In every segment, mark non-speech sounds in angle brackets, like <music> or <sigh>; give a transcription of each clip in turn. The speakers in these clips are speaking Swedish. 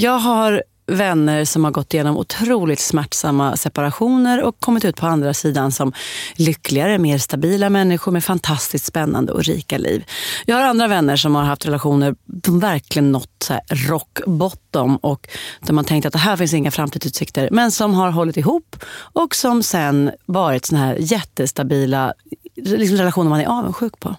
Jag har vänner som har gått igenom otroligt smärtsamma separationer och kommit ut på andra sidan som lyckligare, mer stabila människor med fantastiskt spännande och rika liv. Jag har andra vänner som har haft relationer som verkligen nått så rock bottom och där man tänkt att det här finns inga framtidsutsikter, men som har hållit ihop och som sen varit såna här jättestabila liksom relationer man är avundsjuk på.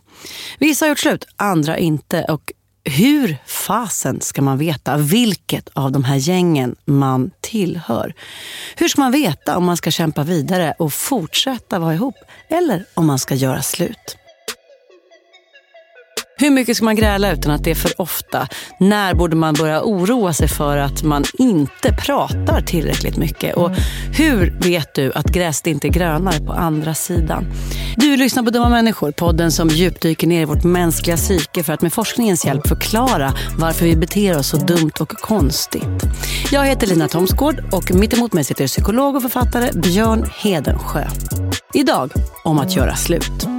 Vissa har gjort slut, andra inte. Och hur fasen ska man veta vilket av de här gängen man tillhör? Hur ska man veta om man ska kämpa vidare och fortsätta vara ihop eller om man ska göra slut? Hur mycket ska man gräla utan att det är för ofta? När borde man börja oroa sig för att man inte pratar tillräckligt mycket? Och hur vet du att gräset inte är grönare på andra sidan? Du lyssnar på Dumma människor, podden som djupdyker ner i vårt mänskliga psyke för att med forskningens hjälp förklara varför vi beter oss så dumt och konstigt. Jag heter Lina Thomsgård och mitt emot mig sitter psykolog och författare Björn Hedensjö. Idag om att göra slut.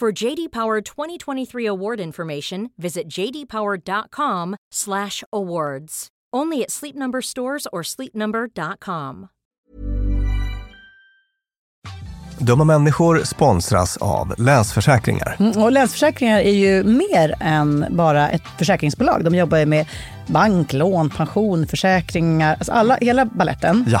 For JD Power 2023 award information, visit jdpower.com/awards. Only at Sleep Number stores or sleepnumber.com. Dumma människor sponsras av Länsförsäkringar. Mm, och Länsförsäkringar är ju mer än bara ett försäkringsbolag. De jobbar ju med bank, lån, pension, försäkringar, alltså alla, hela balletten. Ja.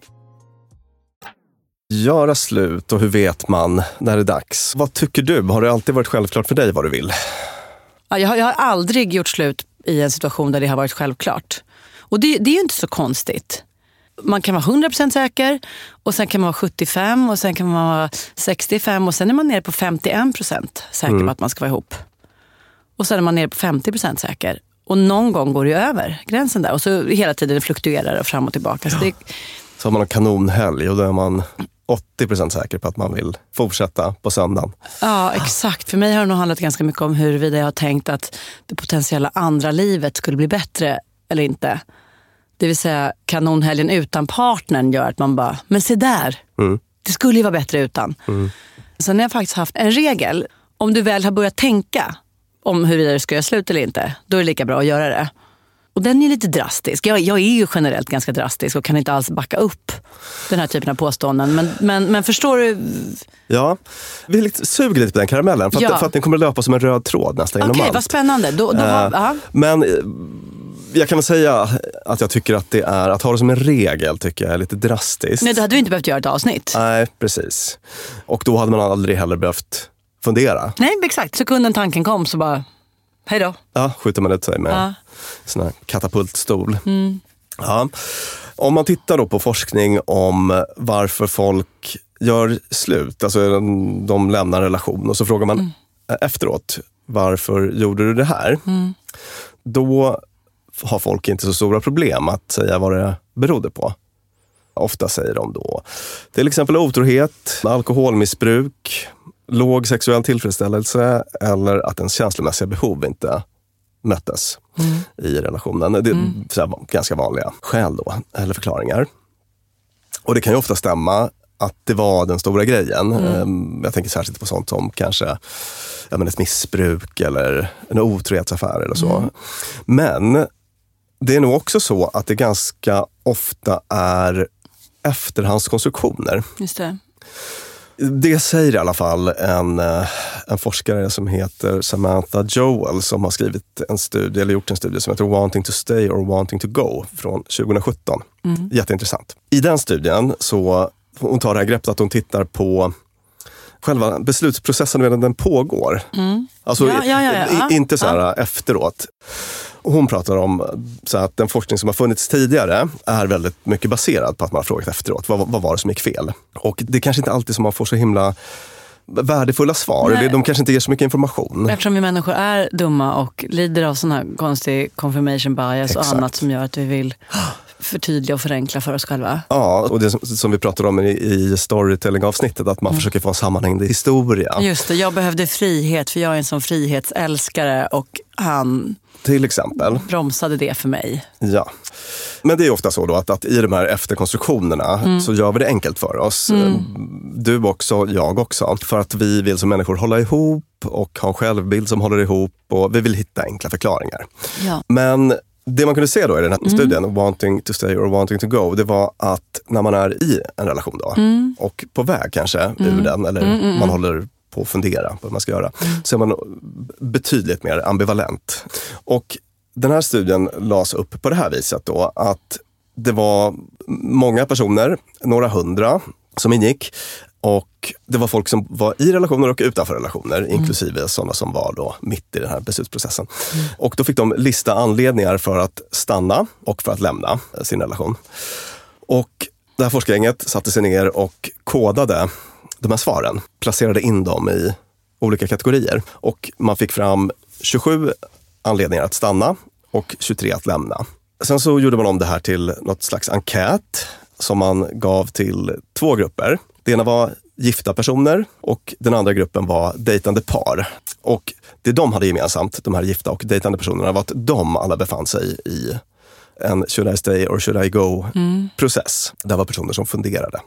Göra slut och hur vet man när det är dags? Vad tycker du? Har det alltid varit självklart för dig vad du vill? Ja, jag, har, jag har aldrig gjort slut i en situation där det har varit självklart. Och det, det är ju inte så konstigt. Man kan vara 100% säker och sen kan man vara 75 och sen kan man vara 65 och sen är man nere på 51% säker på att man ska vara ihop. Och sen är man nere på 50% säker. Och någon gång går det över gränsen där och så hela tiden fluktuerar det fram och tillbaka. Så det, Så har man en kanonhelg och då är man 80% säker på att man vill fortsätta på söndagen. Ja, exakt. För mig har det nog handlat ganska mycket om huruvida jag har tänkt att det potentiella andra livet skulle bli bättre eller inte. Det vill säga kanonhelgen utan partnern gör att man bara, men se där, det skulle ju vara bättre utan. Sen har jag faktiskt haft en regel. Om du väl har börjat tänka om huruvida du ska göra slut eller inte, då är det lika bra att göra det. Och den är lite drastisk. Jag, jag är ju generellt ganska drastisk och kan inte alls backa upp den här typen av påståenden. Men, men, men förstår du? Ja, vi lite, suger lite på den karamellen för att, Ja. för att den kommer löpa som en röd tråd nästan Okej, genom vad allt. spännande. Då, då har, ja. Men eh, jag kan väl säga att jag tycker att det är, att ha det som en regel tycker jag är lite drastiskt. Nej, då hade vi inte behövt göra ett avsnitt. Nej, precis. Och då hade man aldrig heller behövt fundera. Nej, exakt. Sekunden tanken kom så bara, hej då. Ja, skjuter man ut sig med Ja. sån här katapultstol. Ja. Om man tittar då på forskning om varför folk gör slut, alltså de lämnar en relation och så frågar man efteråt, varför gjorde du det här? Då har folk inte så stora problem att säga vad det berodde på. Ofta säger de då till exempel otrohet, alkoholmissbruk, låg sexuell tillfredsställelse eller att ens känslomässiga behov inte möttes i relationen. Det är här, ganska vanliga skäl då, eller förklaringar. Och det kan ju ofta stämma att det var den stora grejen. Ehm, Jag tänker särskilt på sånt som kanske ja, men ett missbruk eller en otrohetsaffär eller så. Men det är nog också så att det ganska ofta är efterhandskonstruktioner. Just det. Det säger i alla fall en, eh, en forskare som heter Samantha Joel som har skrivit en studie, eller gjort en studie som heter Wanting to stay or wanting to go från 2017. Jätteintressant. I den studien så hon tar det här greppet att hon tittar på själva beslutsprocessen medan den pågår. Alltså Ja, ja, ja, inte så här efteråt. Och hon pratar om så att den forskning som har funnits tidigare är väldigt mycket baserad på att man har frågat efteråt. Vad, vad var det som gick fel? Och det är kanske inte alltid som man får så himla värdefulla svar. Nej. De kanske inte ger så mycket information. Eftersom vi människor är dumma och lider av sån här konstig confirmation bias Exakt. och annat som gör att vi vill förtydliga och förenkla för oss själva. Ja, och det som, som vi pratade om i, i storytelling-avsnittet, att man försöker få en sammanhängande historia. Just det, jag behövde frihet för jag är en sån frihetsälskare och han Till exempel. bromsade det för mig. Ja. Men det är ofta så då att, att i de här efterkonstruktionerna så gör vi det enkelt för oss. Du också, jag också. För att vi vill som människor hålla ihop och ha en självbild som håller ihop och vi vill hitta enkla förklaringar. Ja. Men det man kunde se då i den här studien, wanting to stay or wanting to go, det var att när man är i en relation då och på väg kanske ur den eller man håller på att fundera på vad man ska göra, så är man betydligt mer ambivalent. Och den här studien lades upp på det här viset då att det var många personer, några hundra, som ingick. Och det var folk som var i relationer och utanför relationer, inklusive sådana som var då mitt i den här beslutsprocessen. Och då fick de lista anledningar för att stanna och för att lämna sin relation. Och det här forskargänget satte sig ner och kodade de här svaren, placerade in dem i olika kategorier. Och man fick fram 27 anledningar att stanna och 23 att lämna. Sen så gjorde man om det här till något slags enkät som man gav till två grupper. Det ena var gifta personer och den andra gruppen var dejtande par. Och det de hade gemensamt, de här gifta och dejtande personerna, var att de alla befann sig i en should I stay or should I go-process. Det var personer som funderade.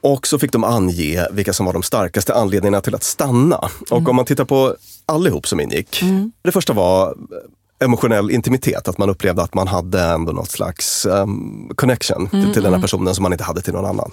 Och så fick de ange vilka som var de starkaste anledningarna till att stanna. Och om man tittar på allihop som ingick. Det första var emotionell intimitet, att man upplevde att man hade ändå något slags um, connection till, till den här personen som man inte hade till någon annan.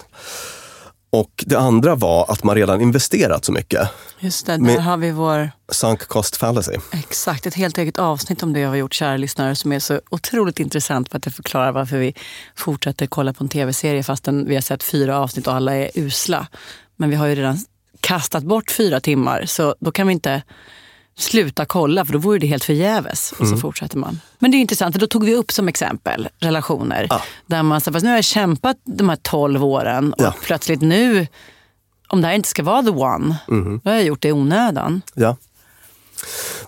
Och det andra var att man redan investerat så mycket. Just det, där Men- har vi vår, Sunk cost fallacy. exakt, ett helt eget avsnitt om det jag har gjort, kära lyssnare, som är så otroligt intressant för att det förklarar varför vi fortsätter kolla på en tv-serie fastän vi har sett fyra avsnitt och alla är usla. Men vi har ju redan kastat bort fyra timmar, så då kan vi inte sluta kolla för då vore det helt förgäves. Och Mm. så fortsätter man. Men det är intressant för då tog vi upp som exempel relationer. Där man sa, fast nu har jag kämpat de här 12 åren och Ja. plötsligt nu, om det här inte ska vara the one, Mm-hmm. då har jag gjort det i onödan. Ja.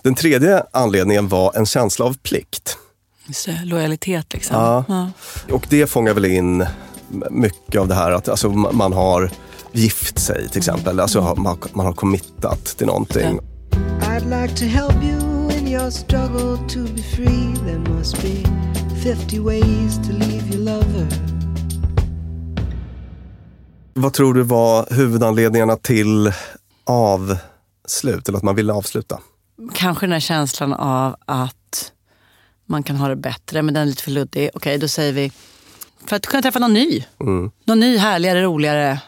Den tredje anledningen var en känsla av plikt. Just det, lojalitet liksom. Ja. Ja. Och det fångar väl in mycket av det här att alltså, ma- man har gift sig till exempel. Alltså, har- man, man har committat till någonting. I'd like to help you in your struggle to be free. There must be 50 ways to leave your lover. Vad tror du var huvudanledningarna till avslut, eller att man ville avsluta? Kanske den här känslan av att man kan ha det bättre, men den är lite för luddig. Okej, då säger vi, för att kunna träffa någon ny. Mm. Någon ny, härligare, roligare.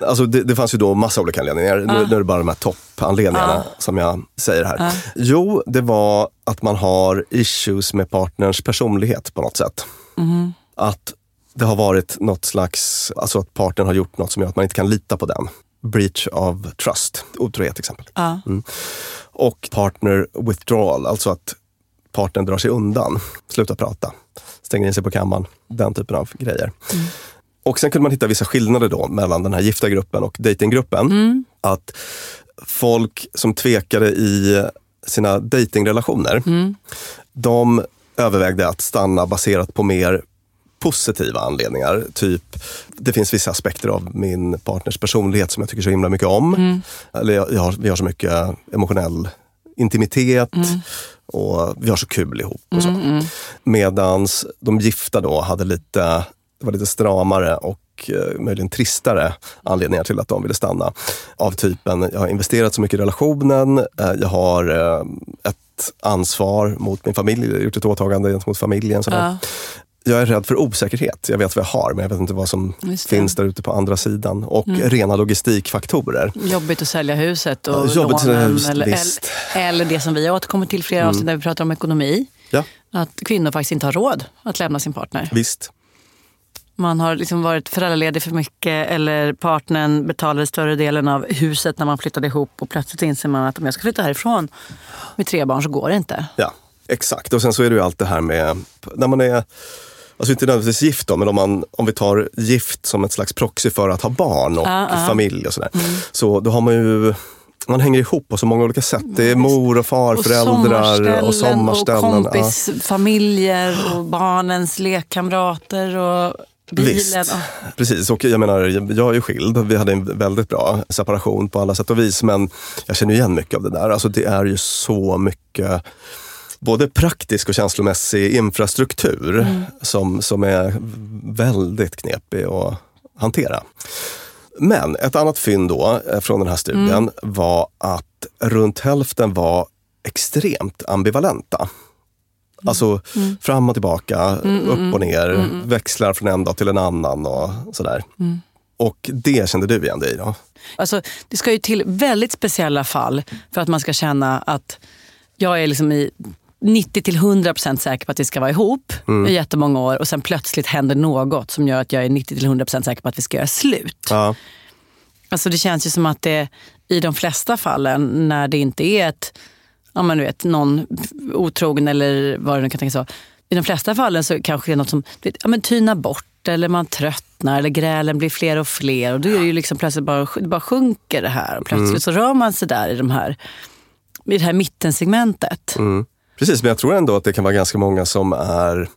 Alltså det, det fanns ju då massa olika anledningar. Nu, nu är det bara de här toppanledningarna som jag säger här. Jo, det var att man har issues med partners personlighet på något sätt. Att det har varit något slags, alltså att partnern har gjort något som gör att man inte kan lita på den. Breach of trust, otrohet till exempel. Ja. Och partner withdrawal, alltså att partnern drar sig undan, slutar prata, stänger in sig på kammaren, den typen av grejer. Och sen kunde man hitta vissa skillnader då mellan den här gifta gruppen och datinggruppen. Att folk som tvekade i sina datingrelationer, de övervägde att stanna baserat på mer positiva anledningar. Typ, det finns vissa aspekter av min partners personlighet som jag tycker så himla mycket om. Eller jag, jag har, vi har så mycket emotionell intimitet och vi har så kul ihop. och så. Medans de gifta då hade lite, det var lite stramare och eh, möjligen tristare anledningar till att de ville stanna. Av typen, jag har investerat så mycket i relationen, eh, jag har eh, ett ansvar mot min familj, jag har gjort ett åtagande gentemot familjen. Sådär. Ja. Jag är rädd för osäkerhet. Jag vet vad jag har, men jag vet inte vad som finns där ute på andra sidan. Och rena logistikfaktorer. Jobbigt att sälja huset och jobbigt att sälja lånen. huset, eller, visst. Mm. eller det som vi har återkommit till flera avsnitt där vi pratar om ekonomi. Ja, Att kvinnor faktiskt inte har råd att lämna sin partner. visst. Man har liksom varit föräldraledig för mycket eller partnern betalade större delen av huset när man flyttade ihop och plötsligt inser man att om jag ska flytta härifrån med tre barn så går det inte. Ja, exakt. Och sen så är det ju allt det här med, när man är, alltså inte nödvändigtvis gift då, men om, man, om vi tar gift som ett slags proxy för att ha barn och Ja, ja. familj och sådär. Så då har man ju, man hänger ihop på så många olika sätt. Det är mor och farföräldrar och sommarställen. och ja. kompisfamiljer och barnens lekkamrater och bilen. Visst, precis. Och jag menar, jag är ju skild. Vi hade en väldigt bra separation på alla sätt och vis. Men jag känner igen mycket av det där. Alltså det är ju så mycket både praktisk och känslomässig infrastruktur som, som är väldigt knepig att hantera. Men ett annat fynd då eh, från den här studien var att runt hälften var extremt ambivalenta. Alltså fram och tillbaka, upp och ner, växlar från en dag till en annan och sådär. Och det kände du igen dig i då? Alltså, det ska ju till väldigt speciella fall för att man ska känna att jag är liksom i 90 till 100 procent säker på att vi ska vara ihop i jättemånga år och sen plötsligt händer något som gör att jag är 90 till 100 procent säker på att vi ska göra slut. Ja, Alltså det känns ju som att det i de flesta fallen när det inte är ett, ja men du vet, någon otrogen eller vad det nu kan tänkas vara. I de flesta fallen så kanske det är något som vet, ja, men tynar bort eller man tröttnar eller grälen blir fler och fler. Och då är det ju liksom plötsligt bara, det bara sjunker det här. Och plötsligt så rör man sig där i, de här, i det här mittensegmentet. precis. Men jag tror ändå att det kan vara ganska många som är...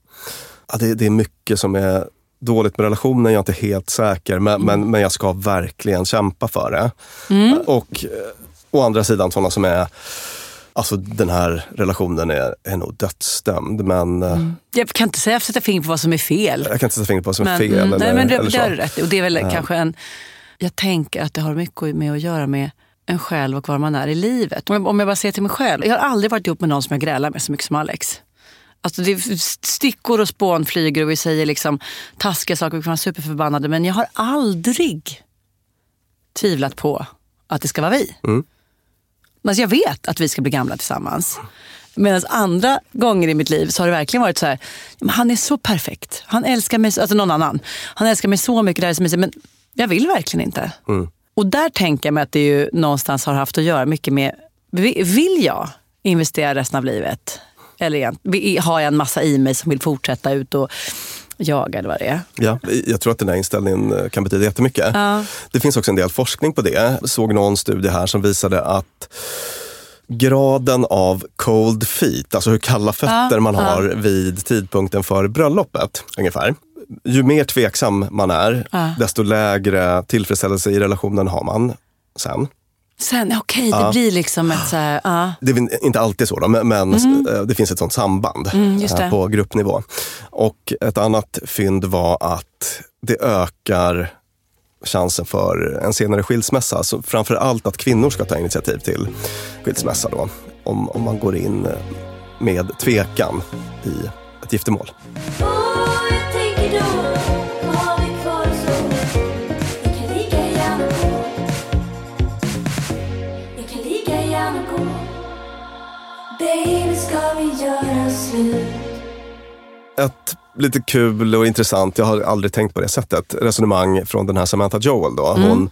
Ja, det, det är mycket som är dåligt med relationen, jag är inte helt säker, men, Mm. men, men jag ska verkligen kämpa för det. Och eh, å andra sidan sådana som är, alltså den här relationen är, är nog dödsdömd, men eh, Jag kan inte säga sätta fingret på vad som är fel. jag kan inte sätta fingret på vad som är fel. mm, eller, nej, men det, eller det har du rätt. Och det är väl kanske en... Jag tänker att det har mycket med att göra med en själv och var man är i livet. Om jag, om jag bara ser till mig själv. Jag har aldrig varit ihop med någon som jag grälar med så mycket som Alex. Alltså det stickor och spån flyger och vi säger liksom taskiga saker, vi kan vara superförbannade. Men jag har aldrig tvivlat på att det ska vara vi. Mm. Alltså jag vet att vi ska bli gamla tillsammans. Medan andra gånger i mitt liv så har det verkligen varit så här, han är så perfekt. Han älskar mig, så- alltså någon annan. Han älskar mig så mycket, det här är så men jag vill verkligen inte. Och där tänker jag mig att det ju någonstans har haft att göra mycket med, vi- vill jag investera resten av livet? Eller igen, har jag en massa i mig som vill fortsätta ut och jaga eller vad det är? Ja, jag tror att den här inställningen eh, kan betyda jättemycket. Ja. Det finns också en del forskning på det. Jag såg någon studie här som visade att graden av cold feet, alltså hur kalla fötter man har vid tidpunkten för bröllopet ungefär. Ju mer tveksam man är, desto lägre tillfredsställelse i relationen har man sen. Sen, okej, det blir liksom ett så här, ja. Det är inte alltid så, då, men, men eh, det finns ett sånt samband Mm, eh, på gruppnivå. Och ett annat fynd var att det ökar chansen för en senare skilsmässa. Så framför allt att kvinnor ska ta initiativ till skilsmässa då. Om, om man går in med tvekan i ett giftermål. Ett lite kul och intressant, jag har aldrig tänkt på det sättet, resonemang från den här Samantha Joel. Då. Hon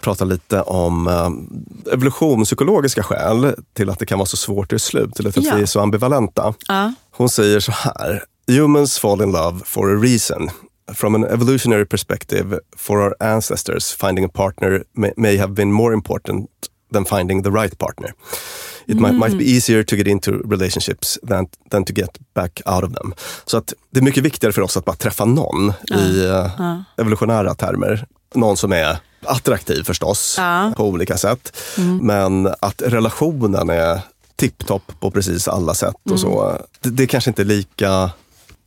pratar lite om eh, evolutionspsykologiska skäl till att det kan vara så svårt till slut, eller att Ja. vi är så ambivalenta. Ja. Hon säger så här. Humans fall in love for a reason. From an evolutionary perspective, for our ancestors, finding a partner may, may have been more important than finding the right partner. It might, might be easier to get into relationships than, than to get back out of them. Så att det är mycket viktigare för oss att bara träffa någon i eh, evolutionära termer. Någon som är attraktiv förstås, på olika sätt. Men att relationen är tipptopp på precis alla sätt och så. Det, det kanske inte är lika...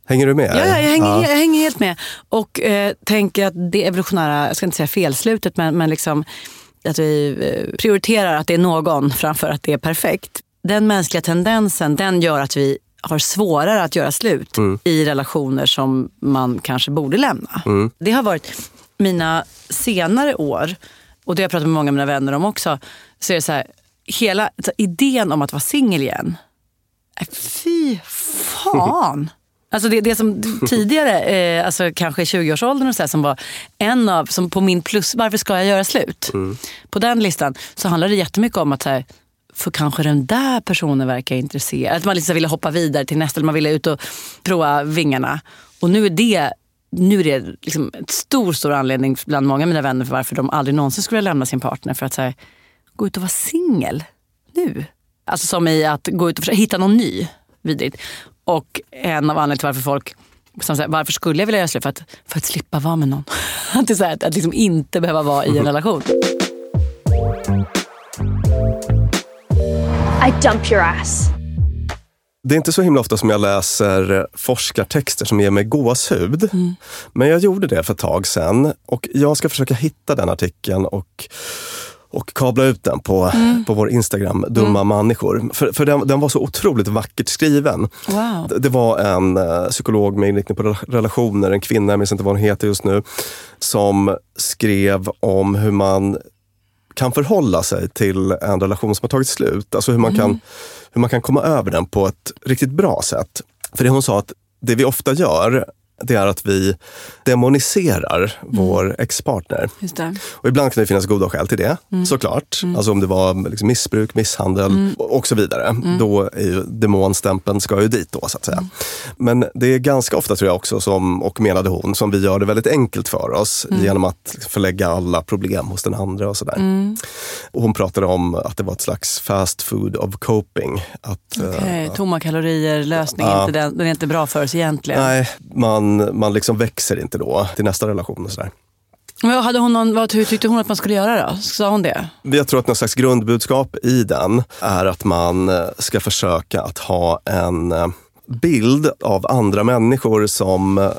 Hänger du med? Ja, ja, jag, hänger, jag hänger helt med. Och eh, tänker att det evolutionära, jag ska inte säga felslutet, men, men liksom att vi eh, prioriterar att det är någon framför att det är perfekt. Den mänskliga tendensen, den gör att vi har svårare att göra slut i relationer som man kanske borde lämna. Det har varit mina senare år, och det har jag pratat med många av mina vänner om också, så är det så här, hela så idén om att vara singel igen, äh, fy <laughs> fan. Alltså det, det som tidigare, eh, alltså kanske i 20-årsåldern och så här, som var en av, som på min plus, varför ska jag göra slut? På den listan så handlar det jättemycket om att så här, för kanske den där personen verkar intresserad. Att man liksom ville hoppa vidare till nästa, eller man ville ut och prova vingarna. Och nu är det, nu är det liksom ett stor, stor anledning bland många av mina vänner för varför de aldrig någonsin skulle lämna sin partner. För att så här, gå ut och vara singel nu. Alltså som i att gå ut och hitta någon ny. Vidrigt. Och en av anledningarna till varför folk som säger, varför skulle jag vilja göra slut? För att, för att slippa vara med någon. <laughs> Att, det är så här, att, att liksom inte behöva vara i en <laughs> relation. I dump your ass. Det är inte så himla ofta som jag läser forskartexter som ger mig gåshud. Men jag gjorde det för ett tag sedan och jag ska försöka hitta den artikeln och, och kabla ut den på, på vår Instagram, Dumma människor. För, för den, den var så otroligt vackert skriven. Wow. Det- Det var en eh, psykolog med inriktning på rela- relationer, en kvinna, jag minns inte vad hon heter just nu, som skrev om hur man kan förhålla sig till en relation som har tagit slut. Alltså hur man, kan, hur man kan komma över den på ett riktigt bra sätt. För det hon sa att det vi ofta gör, det är att vi demoniserar vår ex-partner. Och ibland kan det finnas goda skäl till det, såklart. Alltså om det var liksom missbruk, misshandel och och så vidare. Då är ju demonstämpeln ska ju dit då, så att säga. Men det är ganska ofta, tror jag också, som, och menade hon, som vi gör det väldigt enkelt för oss genom att förlägga alla problem hos den andra och sådär. Och hon pratade om att det var ett slags fast food of coping. Att, eh, Okej, tomma kalorier, lösning, inte den, den är inte bra för oss egentligen. Nej, man man, man liksom växer inte då till nästa relation och sådär. Men hade hon någon, vad, hur tyckte hon att man skulle göra då? Sa hon det? Jag tror att någon slags grundbudskap i den är att man eh, ska försöka att ha en eh, bild av andra människor som eh,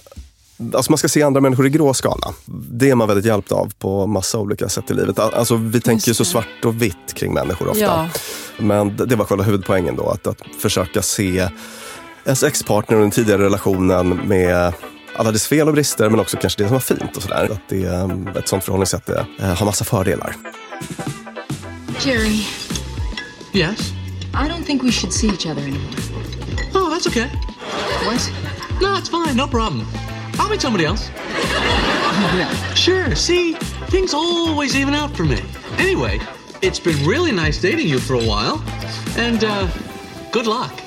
Alltså man ska se andra människor i gråskala. Det är man väldigt hjälpt av på massa olika sätt i livet. Alltså vi tänker ju så svart och vitt kring människor ofta. Ja. Men det var själva huvudpoängen då, att, att försöka se ens ex-partner och den tidigare relationen med alla dess fel och brister, men också kanske det som var fint och sådär. Att det, eh, ett sånt förhållningssätt det, eh, har massa fördelar. Jerry, Yes? I don't think we should see each other anymore. Oh, that's okay. What? No, it's fine. No problem. I'll meet somebody else. Sure. See, things always even out for me. Anyway, it's been really nice dating you for a while. And, uh, good luck.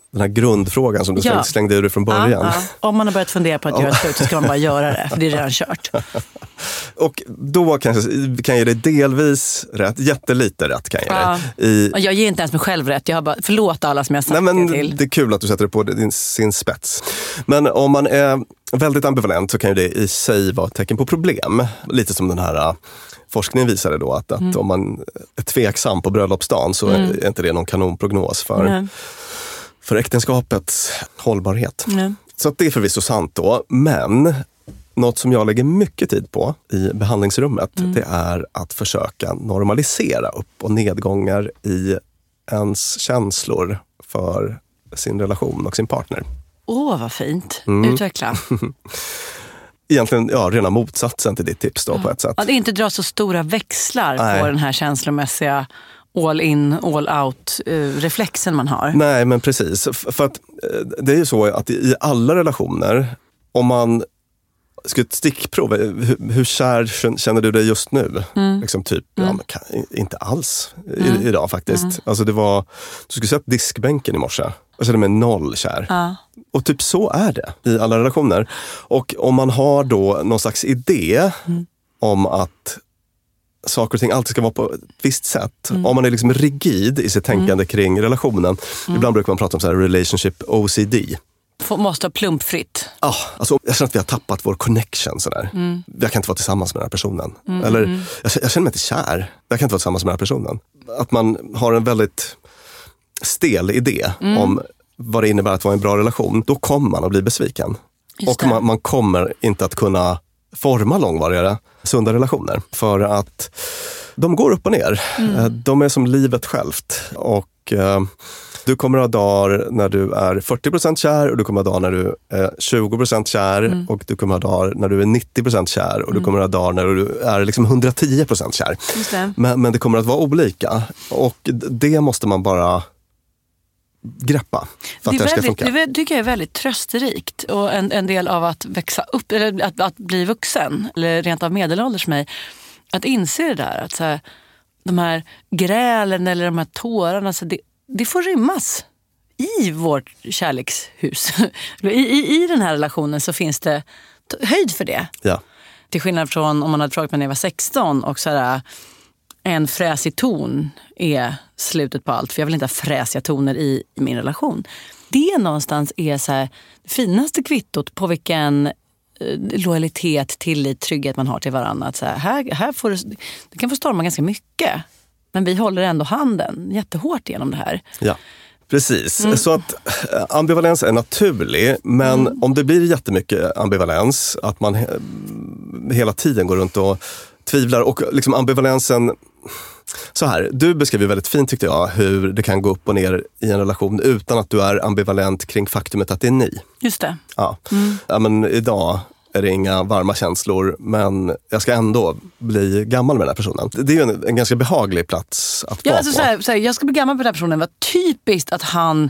den här grundfrågan som du Ja. slängde ur dig från början. Ja, ja. Om man har börjat fundera på att göra slut så ska man bara göra det, för det är redan kört. <laughs> Och då kanske kan jag ge dig delvis rätt, jättelite rätt kan jag ge Ja. dig. I, Jag ger inte ens mig själv rätt. Jag har bara, förlåt alla som jag har Nej, sagt men det till. det är kul att du sätter det på din, sin spets. Men om man är väldigt ambivalent så kan ju det i sig vara ett tecken på problem. Lite som den här äh, forskningen visade då, att, att Mm. om man är tveksam på bröllopsdagen så Mm. är inte det någon kanonprognos för, Nej. För äktenskapets hållbarhet. Nej. Så att det är förvisso sant då, men något som jag lägger mycket tid på i behandlingsrummet, Mm. det är att försöka normalisera upp och nedgångar i ens känslor för sin relation och sin partner. Åh, vad fint. Mm. Utveckla. <laughs> Egentligen ja, rena motsatsen till ditt tips då på ett sätt. Att inte dra så stora växlar Nej. på den här känslomässiga all in, all out-reflexen man har. Nej, men precis. För att eh, det är ju så att i alla relationer, om man ska ett stickprov, eh, hur, hur kär känner du dig just nu? Mm. Liksom typ, ja, men kan, inte alls i, Mm. idag faktiskt. Mm. Alltså det var, du skulle sett diskbänken i morse. Jag kände mig noll kär. Ja. Och typ så är det i alla relationer. Och om man har då någon slags idé Mm. om att saker och ting alltid ska vara på ett visst sätt. Mm. Om man är liksom rigid i sitt tänkande kring relationen. Mm. Ibland brukar man prata om så här relationship OCD. Måste ha plumpfritt. Ah, alltså, jag känner att vi har tappat vår connection. Sådär. Mm. Jag kan inte vara tillsammans med den här personen. Mm, Eller, mm. jag, jag känner mig inte kär. Jag kan inte vara tillsammans med den här personen. Att man har en väldigt stel idé Mm. om vad det innebär att vara i en bra relation. Då kommer man att bli besviken. Just och man, man kommer inte att kunna forma långvariga, sunda relationer. För att de går upp och ner. Mm. Eh, De är som livet självt. Och eh, du kommer ha dagar när du är 40% kär och du kommer ha dagar när du är 20 kär Mm. och du kommer ha dagar när du är 90% kär och du Mm. kommer ha dagar när du är liksom 110 kär. Det. Men, men det kommer att vara olika och det måste man bara greppa för att Det, det, är här ska väldigt, funka. det tycker jag är väldigt trösterikt och en, en del av att växa upp, eller att, att bli vuxen, eller rent av medelålders mig. Att inse det där, att så här, de här grälen eller de här tårarna, så det, det får rymmas i vårt kärlekshus. <laughs> I, i, I den här relationen så finns det höjd för det. Ja. Till skillnad från om man hade frågat mig när jag var 16 och så här, en fräsig ton är slutet på allt. För jag vill inte ha fräsiga toner i, min relation. Det någonstans är så här, det finaste kvittot på vilken eh, lojalitet, tillit, trygghet man har till varandra. Att så här, här, här får det, det kan få storma ganska mycket. Men vi håller ändå handen jättehårt genom det här. Ja. Precis, Mm. så att eh, ambivalens är naturlig, men Mm. om det blir jättemycket ambivalens, att man he hela tiden går runt och tvivlar och liksom ambivalensen så här, du beskriver väldigt fint tyckte jag hur det kan gå upp och ner i en relation utan att du är ambivalent kring faktumet att det är ni. Just det. Ja. Mm. Ja, men idag är det inga varma känslor, men jag ska ändå bli gammal med den här personen. Det är ju en, en ganska behaglig plats att Ja, vara alltså, på. så här, så här, jag ska bli gammal på den här personen. Vad typiskt att han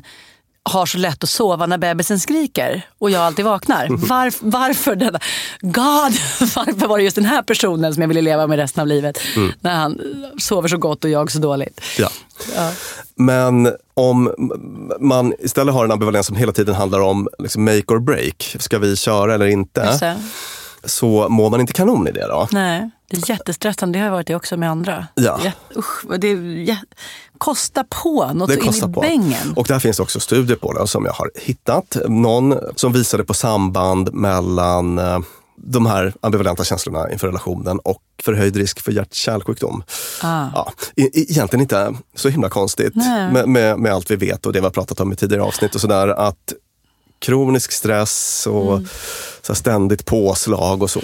har så lätt att sova när bebisen skriker och jag alltid vaknar. <laughs> Varf, varför denna... God! <laughs> Varför var det just den här personen som jag ville leva med resten av livet? Mm. När han sover så gott och jag så dåligt. Ja. Ja. Men om man istället har en ambivalens som hela tiden handlar om liksom make or break, ska vi köra eller inte? Så mår man inte kanon i det då? Nej, det är jättestressande. Det har varit det också med andra. Ja. Jät, usch, det är, kosta på något Det så in i på. bängen. Och där finns också studier på det som jag har hittat. Någon som visade på samband mellan eh, de här ambivalenta känslorna inför relationen och förhöjd risk för hjärt-kärlsjukdom. Ah. Ja, e- e- egentligen inte så himla konstigt med, med, med allt vi vet och det vi har pratat om i tidigare avsnitt och sådär. Att kronisk stress och Mm. så ständigt påslag och så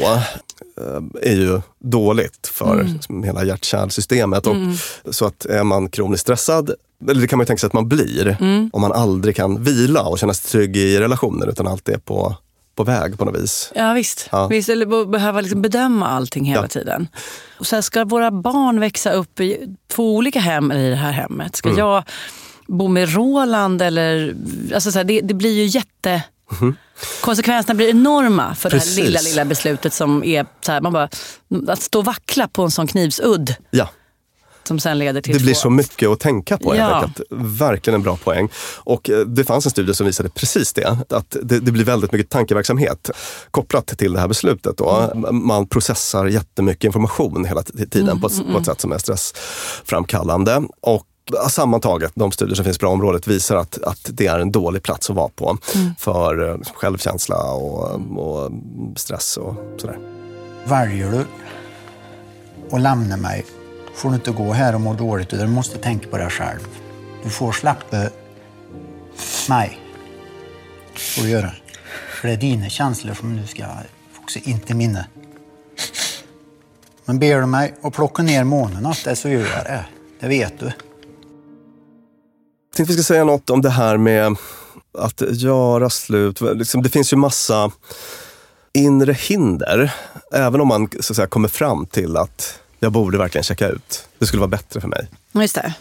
är ju dåligt för Mm. hela hjärt-kärlsystemet. Mm. Så att är man kroniskt stressad, eller det kan man ju tänka sig att man blir, Mm. om man aldrig kan vila och känna sig trygg i relationer utan alltid är på, på väg på något vis. Ja visst. Ja. visst eller be- behöva liksom bedöma allting hela Ja. tiden. Och sen ska våra barn växa upp i två olika hem eller i det här hemmet? Ska Mm. jag bo med Roland eller... Alltså så här, det, det blir ju jätte... Konsekvenserna blir enorma för det Precis. här lilla, lilla beslutet som är så här, man bara, att stå och vackla på en sån knivsudd Ja. som sen leder till Det blir två- så mycket att tänka på Ja. enkelt. Verkligen en bra poäng. Och eh, det fanns en studie som visade precis det. Att det, det blir väldigt mycket tankeverksamhet kopplat till det här beslutet. Då. Man processar jättemycket information hela tiden Mm, på, ett, på ett sätt som är stressframkallande. Och sammantaget, de studier som finns på området visar att, att det är en dålig plats att vara på Mm. för eh, självkänsla och, och stress och sådär. Väljer du att lämna mig får du inte gå här och må dåligt. Du måste tänka på dig själv. Du får släppa mig. får du göra. För det är dina känslor som du ska fokusera, inte mina. Men ber du mig att plocka ner månen åt dig så gör jag det. Det vet du. Jag tänkte vi ska säga något om det här med att göra slut. Liksom, det finns ju massa inre hinder. Även om man så att säga, kommer fram till att jag borde verkligen checka ut. Det skulle vara bättre för mig. Just det.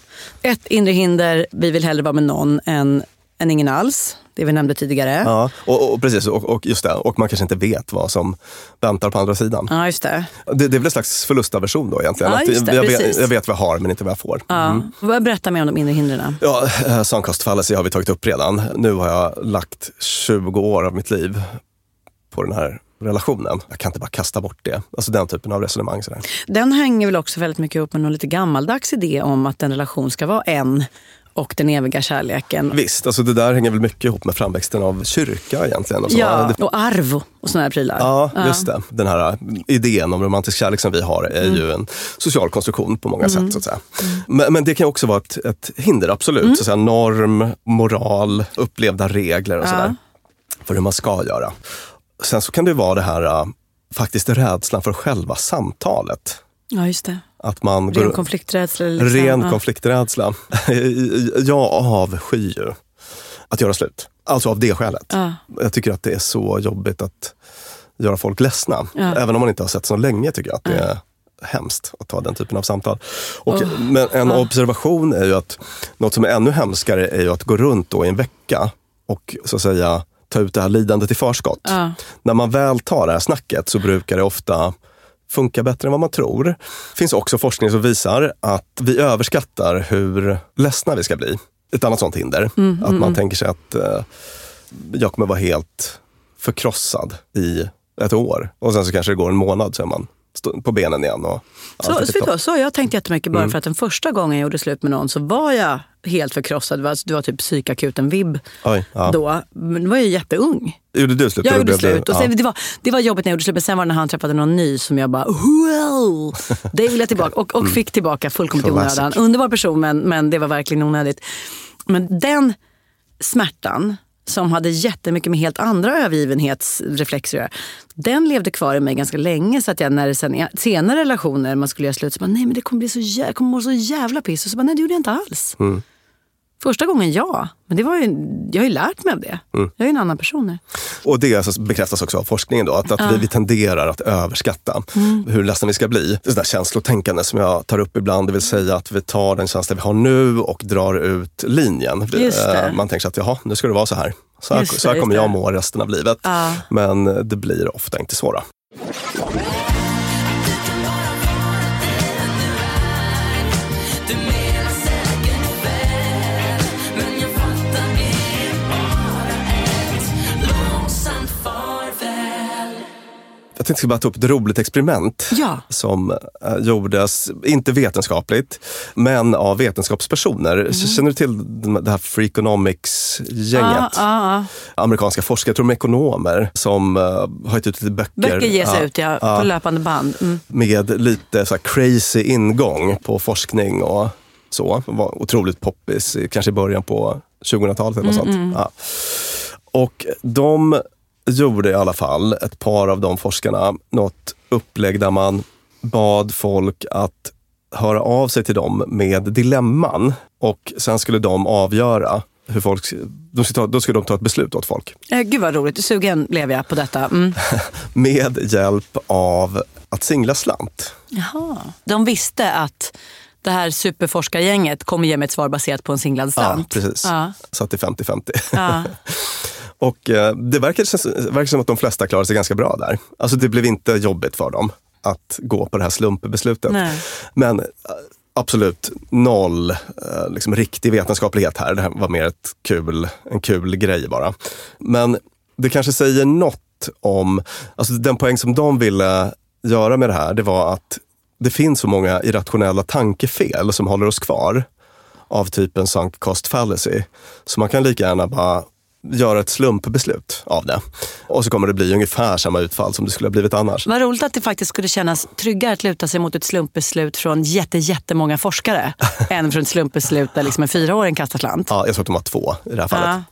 Ett inre hinder, vi vill hellre vara med någon än, än ingen alls. Det vi nämnde tidigare. Ja, och, och precis. Och, och just det. Och man kanske inte vet vad som väntar på andra sidan. Ja, just det. Det, det är väl en slags förlustaversion då egentligen. Ja, just det, jag, vet, precis. jag vet vad jag har men inte vad jag får. Ja. Mm. Berätta mer om de inre hindren. Ja, eh, sunk har vi tagit upp redan. Nu har jag lagt 20 år av mitt liv på den här relationen. Jag kan inte bara kasta bort det. Alltså den typen av resonemang. Sådär. Den hänger väl också väldigt mycket upp med någon lite gammaldags idé om att en relation ska vara en och den eviga kärleken. Visst, alltså det där hänger väl mycket ihop med framväxten av kyrka egentligen. Och så. Ja, Det- och arv och såna här prylar. Ja, just det. Den här äh, idén om romantisk kärlek som vi har är Mm. ju en social konstruktion på många Mm. sätt. så att säga. Men, men det kan också vara ett, ett hinder, absolut. Mm. Så att säga, norm, moral, upplevda regler och Ja. sådär. För hur man ska göra. Sen så kan det vara det här, äh, faktiskt rädslan för själva samtalet. Ja, just det. Att man Ren går, konflikträdsla. Liksom. Ren ja. konflikträdsla. <laughs> Jag avskyr att göra slut. Alltså av det skälet. Ja. Jag tycker att det är så jobbigt att göra folk ledsna. Ja. Även om man inte har sett så länge tycker jag att det är hemskt att ta den typen av samtal. Och, Oh. Men en Ja. observation är ju att något som är ännu hemskare är ju att gå runt då i en vecka och så att säga ta ut det här lidandet i förskott. Ja. När man väl tar det här snacket så brukar det ofta funka bättre än vad man tror. Det finns också forskning som visar att vi överskattar hur ledsna vi ska bli. Ett annat sånt hinder. Mm, att mm, man mm. tänker sig att eh, jag kommer vara helt förkrossad i ett år. Och sen så kanske det går en månad så är man på benen igen. Och, är så, så, så jag tänkt jättemycket bara Mm. för att den första gången jag gjorde slut med någon så var jag helt förkrossad. Det var, det var typ psykakuten-vibb ja. då. Men då var jag jätteung. Gjorde du slut? Jag gjorde blev det- slut. Och ja. sen, det, var, det var jobbigt när jag gjorde slut, men sen var det när han träffade någon ny som jag bara, well, det vill jag tillbaka. Och, och Mm. fick tillbaka fullkomligt i onödan. Underbar person, men, men det var verkligen onödigt. Men den smärtan som hade jättemycket med helt andra övergivenhetsreflexer att göra. Den levde kvar i mig ganska länge så att jag när det sen i senare relationer man skulle göra slut så bara, nej men det kommer bli så jävla, kommer må så jävla piss. Och så bara, nej det gjorde jag inte alls. Mm. Första gången ja, men det var ju, jag har ju lärt mig av det. Mm. Jag är en annan person nu. Och det alltså bekräftas också av forskningen då, att, att Ja. vi, vi tenderar att överskatta Mm. hur ledsna vi ska bli. Det är känslotänkande som jag tar upp ibland, det vill säga att vi tar den känsla vi har nu och drar ut linjen. Eh, Man tänker sig att jaha, nu ska det vara så här. Så här, det, så här kommer jag må resten av livet. Ja. Men det blir ofta inte så. Då. Jag tänkte bara ta upp ett roligt experiment Ja. som eh, gjordes, inte vetenskapligt, men av vetenskapspersoner. Mm. Känner du till det här Freakonomics-gänget? Ja, ja. Amerikanska forskare, jag tror de är ekonomer, som eh, har gett ut lite böcker. Böcker ges Ja, ut ja, på löpande band. Mm. Med lite så här crazy ingång på forskning och så. Var otroligt poppis, kanske i början på 2000-talet eller Mm, sånt. mm. Och de gjorde i alla fall, ett par av de forskarna, något upplägg där man bad folk att höra av sig till dem med dilemman. Och sen skulle de avgöra hur folk, de skulle ta, då skulle de ta ett beslut åt folk. Eh, Gud vad roligt, sugen blev jag på detta. Mm. <laughs> Med hjälp av att singla slant. Jaha. De visste att det här superforskargänget kommer ge mig ett svar baserat på en singlad Ja, slant. precis. Ja. Så att det är 50-50. Ja. <laughs> Och eh, det verkar, verkar som att de flesta klarade sig ganska bra där. Alltså det blev inte jobbigt för dem att gå på det här slumpbeslutet. Nej. Men eh, absolut noll eh, liksom, riktig vetenskaplighet här. Det här var mer ett kul, en kul grej bara. Men det kanske säger något om, alltså den poäng som de ville göra med det här, det var att det finns så många irrationella tankefel som håller oss kvar av typen sunk cost fallacy. Så man kan lika gärna bara göra ett slumpbeslut av det. Och så kommer det bli ungefär samma utfall som det skulle ha blivit annars. Vad roligt att det faktiskt skulle kännas tryggare att luta sig mot ett slumpbeslut från jätte, jättemånga forskare <laughs> än från ett slumpbeslut där liksom en fyraåring kastar slant. Ja, jag tror att de var två i det här fallet.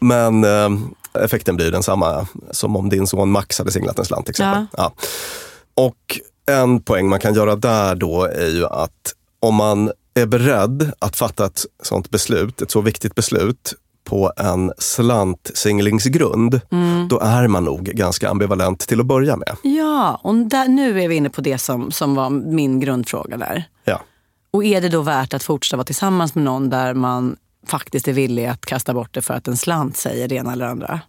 Men eh, effekten blir densamma som om din son Max hade singlat en slant till exempel. Ja. Och en poäng man kan göra där då är ju att om man är beredd att fatta ett sånt beslut, ett så viktigt beslut på en slantsinglingsgrund, Mm. då är man nog ganska ambivalent till att börja med. Ja, och där, nu är vi inne på det som, som var min grundfråga där. Ja. Och är det då värt att fortsätta vara tillsammans med någon där man faktiskt är villig att kasta bort det för att en slant säger det ena eller andra?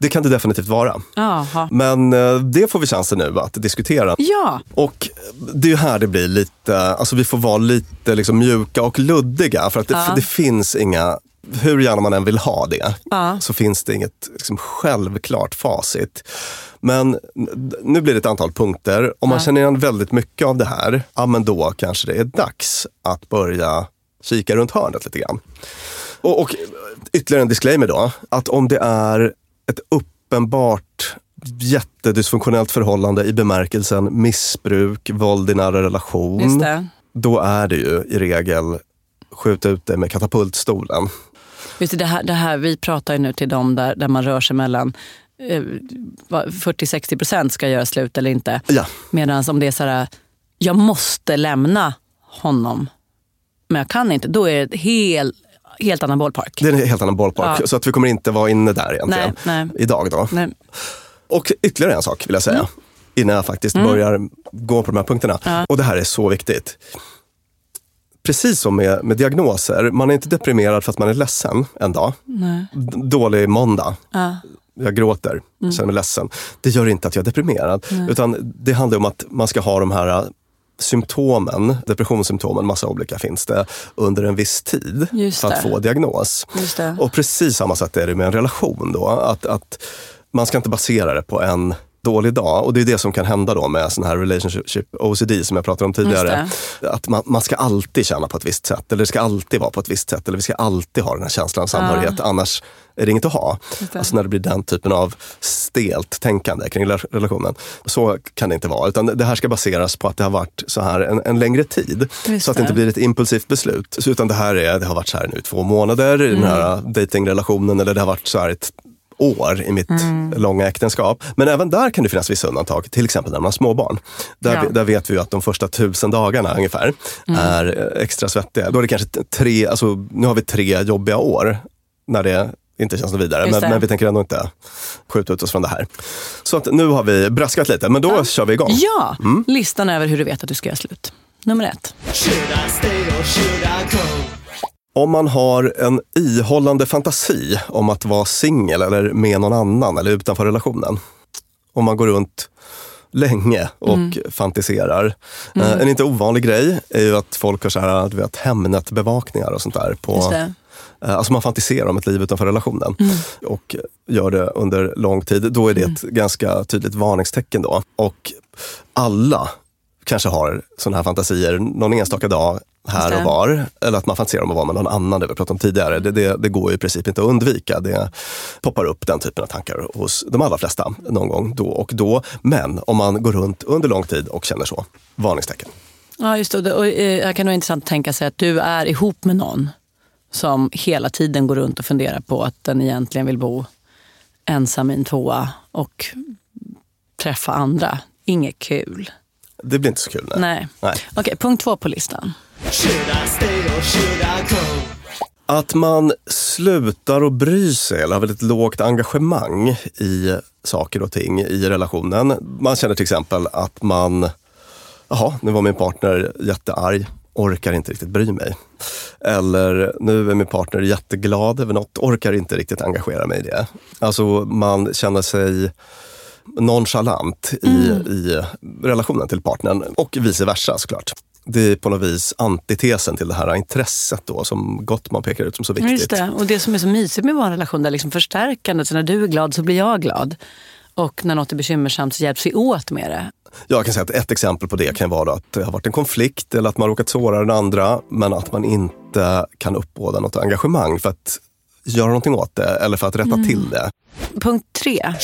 Det kan det definitivt vara. Jaha. Men eh, det får vi chansen nu att diskutera. Ja, Och det är här det blir lite, alltså vi får vara lite liksom mjuka och luddiga för att det, Ja. för det finns inga, hur gärna man än vill ha det, Ja. så finns det inget liksom, självklart facit. Men nu blir det ett antal punkter. Om man Ja. känner igen väldigt mycket av det här, ja men då kanske det är dags att börja kika runt hörnet lite grann. Och, och ytterligare en disclaimer då, att om det är ett uppenbart jättedysfunktionellt förhållande i bemärkelsen missbruk, våld i nära relation. Då är det ju i regel skjuta ut det med katapultstolen. Just det, här, det här, vi pratar ju nu till dem där, där man rör sig mellan eh, vad, 40-60 procent ska göra slut eller inte. Ja. Medan om det är så här, jag måste lämna honom, men jag kan inte. Då är det helt, helt annan bollpark. Det är en helt annan bollpark, Ja. så att vi kommer inte vara inne där egentligen Nej, nej. idag. Då. Nej. Och ytterligare en sak vill jag säga, innan jag faktiskt börjar gå på de här punkterna. Ja. Och det här är så viktigt. Precis som med, med diagnoser, man är inte deprimerad för att man är ledsen en dag. Nej. Dålig måndag, Ja. jag gråter, känner mig ledsen. Det gör inte att jag är deprimerad. Nej. Utan det handlar om att man ska ha de här äh, symptomen, depressionssymptomen, massa olika finns det, under en viss tid Just för att det. få diagnos. Och precis samma sätt är det med en relation då. Att, att man ska inte basera det på en dålig dag. Och det är det som kan hända då med sån här relationship OCD som jag pratade om tidigare. Att man, man ska alltid känna på ett visst sätt, eller det ska alltid vara på ett visst sätt, eller vi ska alltid ha den här känslan av samhörighet, annars är det inget att ha. Alltså när det blir den typen av stelt tänkande kring rela- relationen. Så kan det inte vara, utan det här ska baseras på att det har varit så här en, en längre tid. Just så att det inte blir ett impulsivt beslut. Så, utan det här är, det har varit så här nu två månader i den här datingrelationen eller det har varit så här ett år i mitt långa äktenskap. Men även där kan det finnas vissa undantag, till exempel när man har småbarn. Där, Ja. där vet vi ju att de första tusen dagarna ungefär är eh, extra svettiga. Då är det kanske tre, alltså nu har vi tre jobbiga år när det inte känns något vidare. Men, men vi tänker ändå inte skjuta ut oss från det här. Så att nu har vi braskat lite, men då kör vi igång. Ja, listan över hur du vet att du ska göra slut. Nummer ett. Om man har en ihållande fantasi om att vara singel eller med någon annan eller utanför relationen. Om man går runt länge och Mm. fantiserar. Eh, en inte ovanlig grej är ju att folk har så här, du vet, Hemnet-bevakningar och sånt där. På. Eh, Alltså man fantiserar om ett liv utanför relationen och gör det under lång tid. Då är det ett ganska tydligt varningstecken då. Och alla kanske har sådana här fantasier någon enstaka dag här och var. Eller att man fantiserar om att vara med någon annan, det vi pratade om tidigare. Det, det, det går ju i princip inte att undvika. Det poppar upp den typen av tankar hos de allra flesta någon gång då och då. Men om man går runt under lång tid och känner så, varningstecken. Ja, just det. Och, eh, här kan vara intressant att tänka sig att du är ihop med någon som hela tiden går runt och funderar på att den egentligen vill bo ensam i en tvåa och träffa andra. Inget kul. Det blir inte så kul. Nej. Nej. Nej. Okej, punkt två på listan. Att man slutar att bry sig eller har väldigt lågt engagemang i saker och ting i relationen. Man känner till exempel att man, jaha, nu var min partner jättearg, orkar inte riktigt bry mig. Eller nu är min partner jätteglad över något, orkar inte riktigt engagera mig i det. Alltså man känner sig nonchalant i, i relationen till partnern och vice versa såklart. Det är på något vis antitesen till det här intresset då som Gottman pekar ut som så viktigt. Just det. Och det som är så mysigt med vår relation, det är liksom förstärkandet. Så när du är glad så blir jag glad. Och när något är bekymmersamt så hjälps vi åt med det. Jag kan säga att ett exempel på det kan vara att det har varit en konflikt eller att man råkat såra den andra men att man inte kan uppbåda något engagemang för att göra någonting åt det eller för att rätta till det. Punkt tre.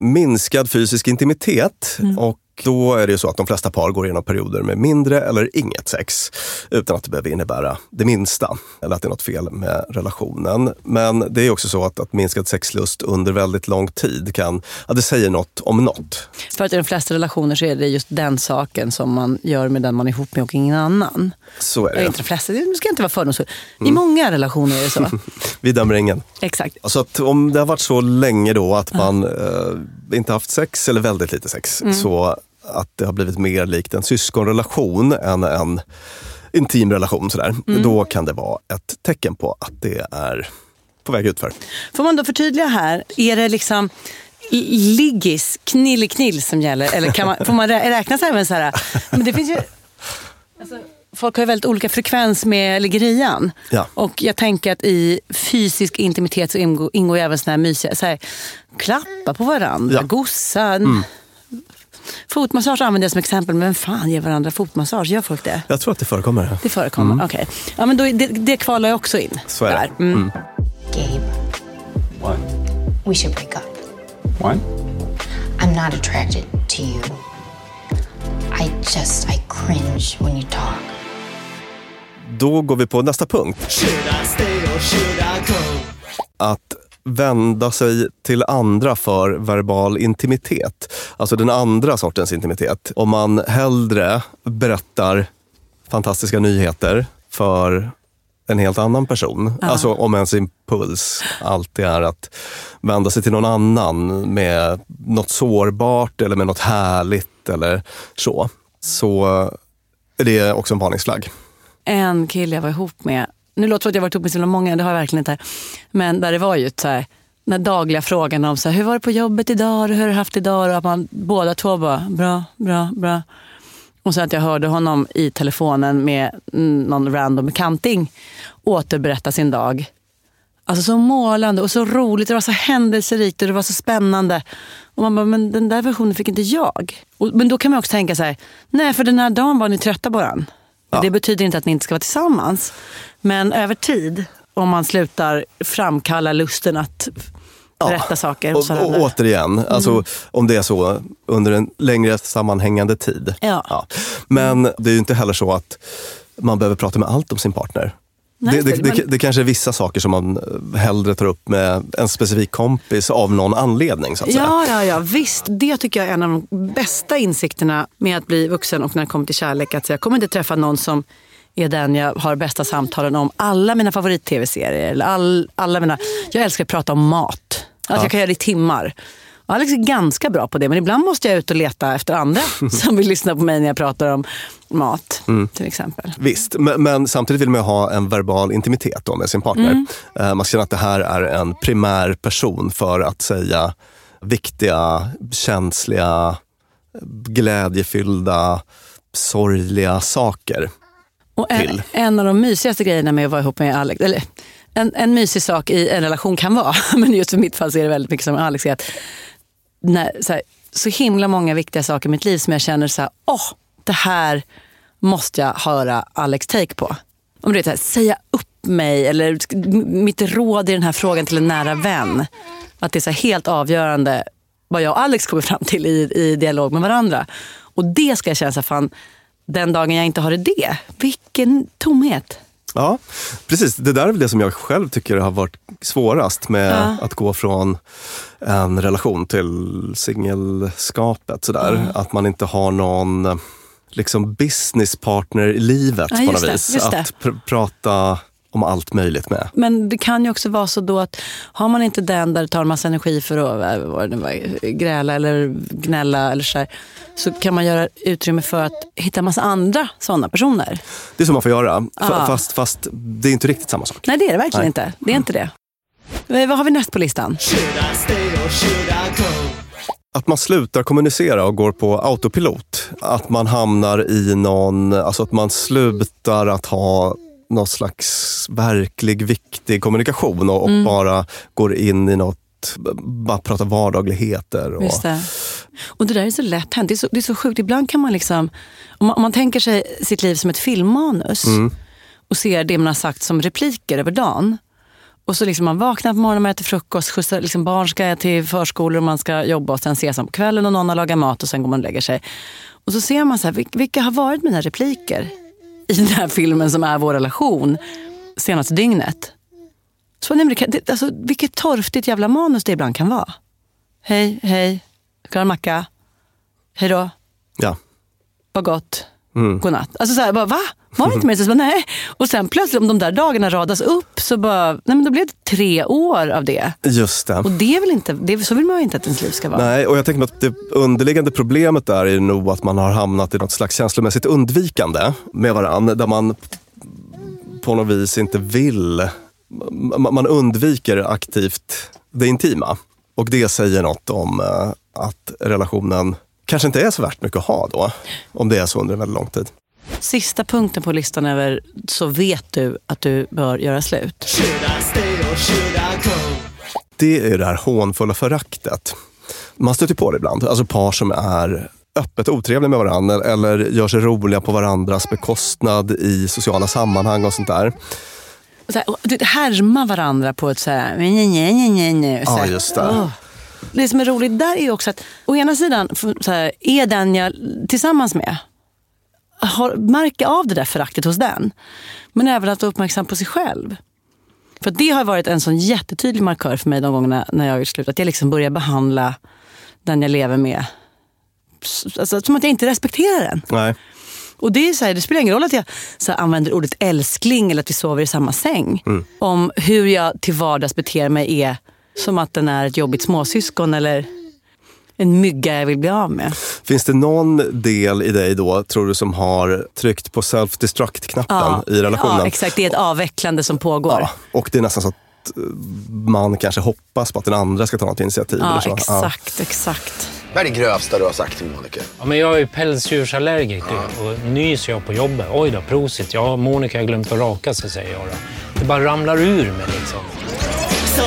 minskad fysisk intimitet. Och då är det ju så att de flesta par går igenom perioder med mindre eller inget sex utan att det behöver innebära det minsta eller att det är något fel med relationen. Men det är också så att, att minskad sexlust under väldigt lång tid kan, ja, det säger något om något. För att i de flesta relationer så är det just den saken som man gör med den man är ihop med och ingen annan. Så är Eller det. inte de flesta, det ska inte vara fördomsfull. Mm. I många relationer är det så. <laughs> Vi dömer ingen. Exakt. Alltså att om det har varit så länge då att man eh, inte haft sex eller väldigt lite sex, så att det har blivit mer likt en syskonrelation än en intim relation sådär. Då kan det vara ett tecken på att det är på väg utför. Får man då förtydliga här, är det liksom liggis, knilliknill som gäller? Eller kan man, får man rä- räkna så även så här? Men det finns ju, alltså, folk har ju väldigt olika frekvens med liggerian. Ja. Och jag tänker att i fysisk intimitet så ingår, ingår ju även såna här mysiga, så här, klappa på varandra, Ja. gossa. Fotmassage använder jag som exempel, men vem fan ger varandra fotmassage? Gör folk det? Jag tror att det förekommer. Det förekommer, okej. Ja, men då, det, det kvalar jag också in. Så är det. där. Mm. Gabe, What? we should break up. What? I'm not attracted to you. I just, I cringe when you talk. Då går vi på nästa punkt. Att vända sig till andra för verbal intimitet. Alltså den andra sortens intimitet. Om man hellre berättar fantastiska nyheter för en helt annan person. Alltså om ens impuls alltid är att vända sig till någon annan med något sårbart eller med något härligt eller så. Så är det också en varningsflagg. en kille jag var ihop med, nu låter det som att jag varit ihop med så många, det har jag verkligen inte. Men där det var ju så här, den här dagliga frågan om så här, hur var det på jobbet idag, hur har du haft idag? Och att man båda två bara, bra, bra, bra. Och sen att jag hörde honom i telefonen med någon random bekanting återberätta sin dag. Alltså så målande och så roligt. Det var så händelserikt och det var så spännande. Och man bara, men den där versionen fick inte jag. Och, men då kan man också tänka så här, nej för den här dagen var ni trötta på den. Det betyder inte att ni inte ska vara tillsammans. Men över tid, om man slutar framkalla lusten att berätta saker hos Och, och återigen, alltså, Mm. om det är så under en längre sammanhängande tid. Ja. Men det är ju inte heller så att man behöver prata med allt om sin partner. Nej, det, det, det- det, kanske är vissa saker som man hellre tar upp med en specifik kompis av någon anledning. Så att säga. Ja, ja, ja, visst. Det tycker jag är en av de bästa insikterna med att bli vuxen och när det kommer till kärlek. Att jag kommer inte träffa någon som är den jag har bästa samtalen om. Alla mina favorit-tv-serier. All, alla mina, jag älskar att prata om mat. Att Ja. Jag kan göra det i timmar. Alex är ganska bra på det, men ibland måste jag ut och leta efter andra <laughs> som vill lyssna på mig när jag pratar om mat, Mm. till exempel. Visst, men, men samtidigt vill man ju ha en verbal intimitet då med sin partner. Mm. Eh, Man känna att det här är en primär person för att säga viktiga, känsliga, glädjefyllda, sorgliga saker. Och en, till. en av de mysigaste grejerna med att vara ihop med Alex, eller en, en mysig sak i en relation kan vara, <laughs> men just för mitt fall så är det väldigt mycket som Alex, är att när, så, här, så himla många viktiga saker i mitt liv som jag känner så här, åh, det här måste jag höra Alex take på. Om du vet, säga upp mig eller mitt råd i den här frågan till en nära vän. Att det är så helt avgörande vad jag och Alex kommer fram till i, i dialog med varandra. Och det ska jag känna så här, fan, den dagen jag inte har det, vilken tomhet. Ja, precis. Det där är väl det som jag själv tycker har varit svårast med Ja. att gå från en relation till singelskapet. Sådär. Att man inte har någon liksom businesspartner i livet Ja, på något vis. det. Att pr- prata om allt möjligt med. Men det kan ju också vara så då att har man inte den där det tar en massa energi för att äh, vad det nu var, gräla eller gnälla eller så, här, så kan man göra utrymme för att hitta en massa andra sådana personer. Det är så man får göra. Ja. Fast, fast det är inte riktigt samma sak. Nej, det är det verkligen Nej. inte. Det är inte det. Eh, Vad har vi näst på listan? Att man slutar kommunicera och går på autopilot. Att man hamnar i någon, alltså att man slutar att ha någon slags verklig viktig kommunikation och, och Mm. bara går in i något, bara pratar vardagligheter. Och, Just det. Och det där är så lätt hänt. Det är så, det är så sjukt. Ibland kan man liksom, om man, om man tänker sig sitt liv som ett filmmanus Mm. och ser det man har sagt som repliker över dagen. Och så liksom man vaknar på morgonen, man äter frukost, skjutsar liksom barn ska till förskolor och man ska jobba och sen ses man på kvällen och någon har lagat mat och sen går man och lägger sig. Och så ser man så här, vil- vilka har varit mina repliker i den här filmen som är vår relation senaste dygnet. Så, nej, det det, alltså, vilket torftigt jävla manus det ibland kan vara. Hej, hej. Ska du ha en macka? Hej då. Ja. Vad gott. Mm. Godnatt. Alltså så här, bara, va? Var det inte mer? Så bara, nej. Och sen plötsligt om de där dagarna radas upp så bara, nej men då blev det tre år av det. Just det. Och det är väl inte, det, så vill man ju inte att ens liv ska vara. Nej, och jag tänker att det underliggande problemet där är nog att man har hamnat i något slags känslomässigt undvikande med varandra. Där man på något vis inte vill, man man undviker aktivt det intima. Och det säger något om eh, att relationen kanske inte är så värt mycket att ha då. Om det är så under en väldigt lång tid. Sista punkten på listan över så vet du att du bör göra slut. Det är det här hånfulla föraktet. Man stöter på det ibland. Alltså par som är öppet otrevliga med varandra eller gör sig roliga på varandras bekostnad i sociala sammanhang och sånt där. Och så här, härma varandra på ett så här... Nej, nej, nej, nej, nej. Så Ja, just det. åh. Det som är roligt där är också att å ena sidan så här, är den jag tillsammans med har, märker av det där föraktet hos den. Men även att vara uppmärksam på sig själv. För det har varit en sån jättetydlig markör för mig de gångerna när jag har gjort slut. Att jag liksom börjar behandla den jag lever med alltså, som att jag inte respekterar den. Nej. Och det, är så här, det spelar ingen roll att jag så här, använder ordet älskling eller att vi sover i samma säng. Mm. Om hur jag till vardags beter mig är som att den är ett jobbigt småsyskon eller en mygga jag vill bli av med. Finns det någon del i dig då, tror du, som har tryckt på self-destruct-knappen i relationen? Ja, exakt. Det är ett avvecklande som pågår. Ja, och det är nästan så att eh, man kanske hoppas på att den andra ska ta något initiativ. Ja, eller så. exakt, exakt. Vad är det grövsta du har sagt till Monica? Ja, men jag är ju pälsdjursallergiker och nyser jag på jobbet. Oj då, prosit. Ja, Monica har glömt att raka sig, säger jag då. Det bara ramlar ur mig liksom. So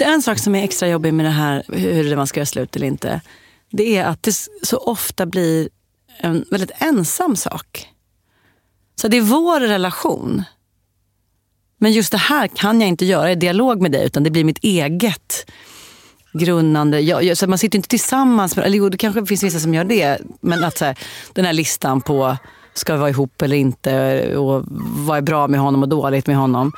Det är en sak som är extra jobbig med det här hur man ska göra slut eller inte. Det är att det så ofta blir en väldigt ensam sak. Så det är vår relation. Men just det här kan jag inte göra i dialog med dig utan det blir mitt eget grunnande. Jag, jag, så man sitter inte tillsammans, med, eller jo det kanske finns vissa som gör det. Men att så här, den här listan på ska vi vara ihop eller inte och vad är bra med honom och dåligt med honom.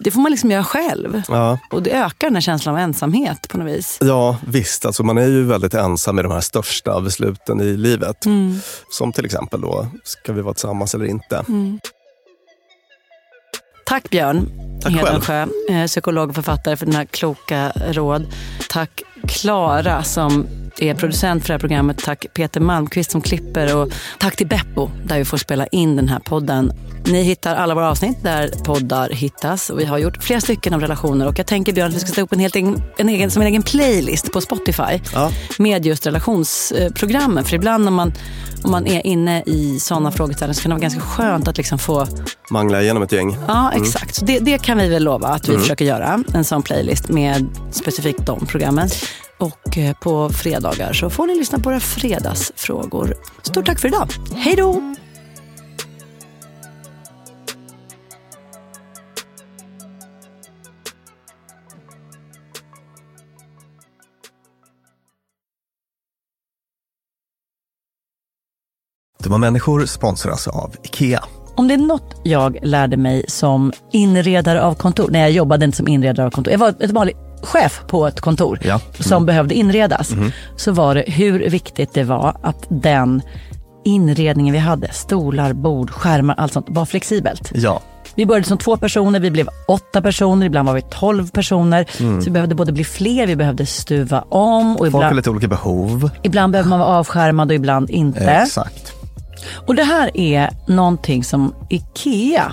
Det får man liksom göra själv. Ja. Och det ökar den här känslan av ensamhet på något vis. Ja, visst. Alltså man är ju väldigt ensam i de här största besluten i livet. Mm. Som till exempel då, ska vi vara tillsammans eller inte? Mm. Tack Björn Tack Hedensjö, eh, psykolog och författare för dina kloka råd. Tack Klara som är producent för det här programmet. Tack Peter Malmqvist som klipper och tack till Beppo där vi får spela in den här podden. Ni hittar alla våra avsnitt där poddar hittas och vi har gjort flera stycken av relationer och jag tänker Björn att vi ska sätta upp en, helt egen, en egen, som en egen playlist på Spotify Ja. med just relationsprogrammen. För ibland om man, om man är inne i sådana frågeställningar så kan det vara ganska skönt att liksom få Mangla igenom ett gäng. Ja, Mm. exakt. Så det, det kan vi väl lova att vi Mm. försöker göra. En sån playlist med specifikt de programmen. Och eh, på fredagar så får ni lyssna på våra fredagsfrågor. Stort tack för idag. Hej då! Dumma människor sponsras av IKEA. Om det är något jag lärde mig som inredare av kontor, när jag jobbade inte som inredare av kontor, jag var ett vanlig chef på ett kontor Ja. som behövde inredas, Mhm. så var det hur viktigt det var att den inredningen vi hade, stolar, bord, skärmar, allt sånt, var flexibelt. Ja. Vi började som två personer, vi blev åtta personer, ibland var vi tolv personer. Mm. Så vi behövde både bli fler, vi behövde stuva om och Folk har lite olika behov. ibland behöver man vara avskärmad och ibland inte. Exakt. Och det här är någonting som IKEA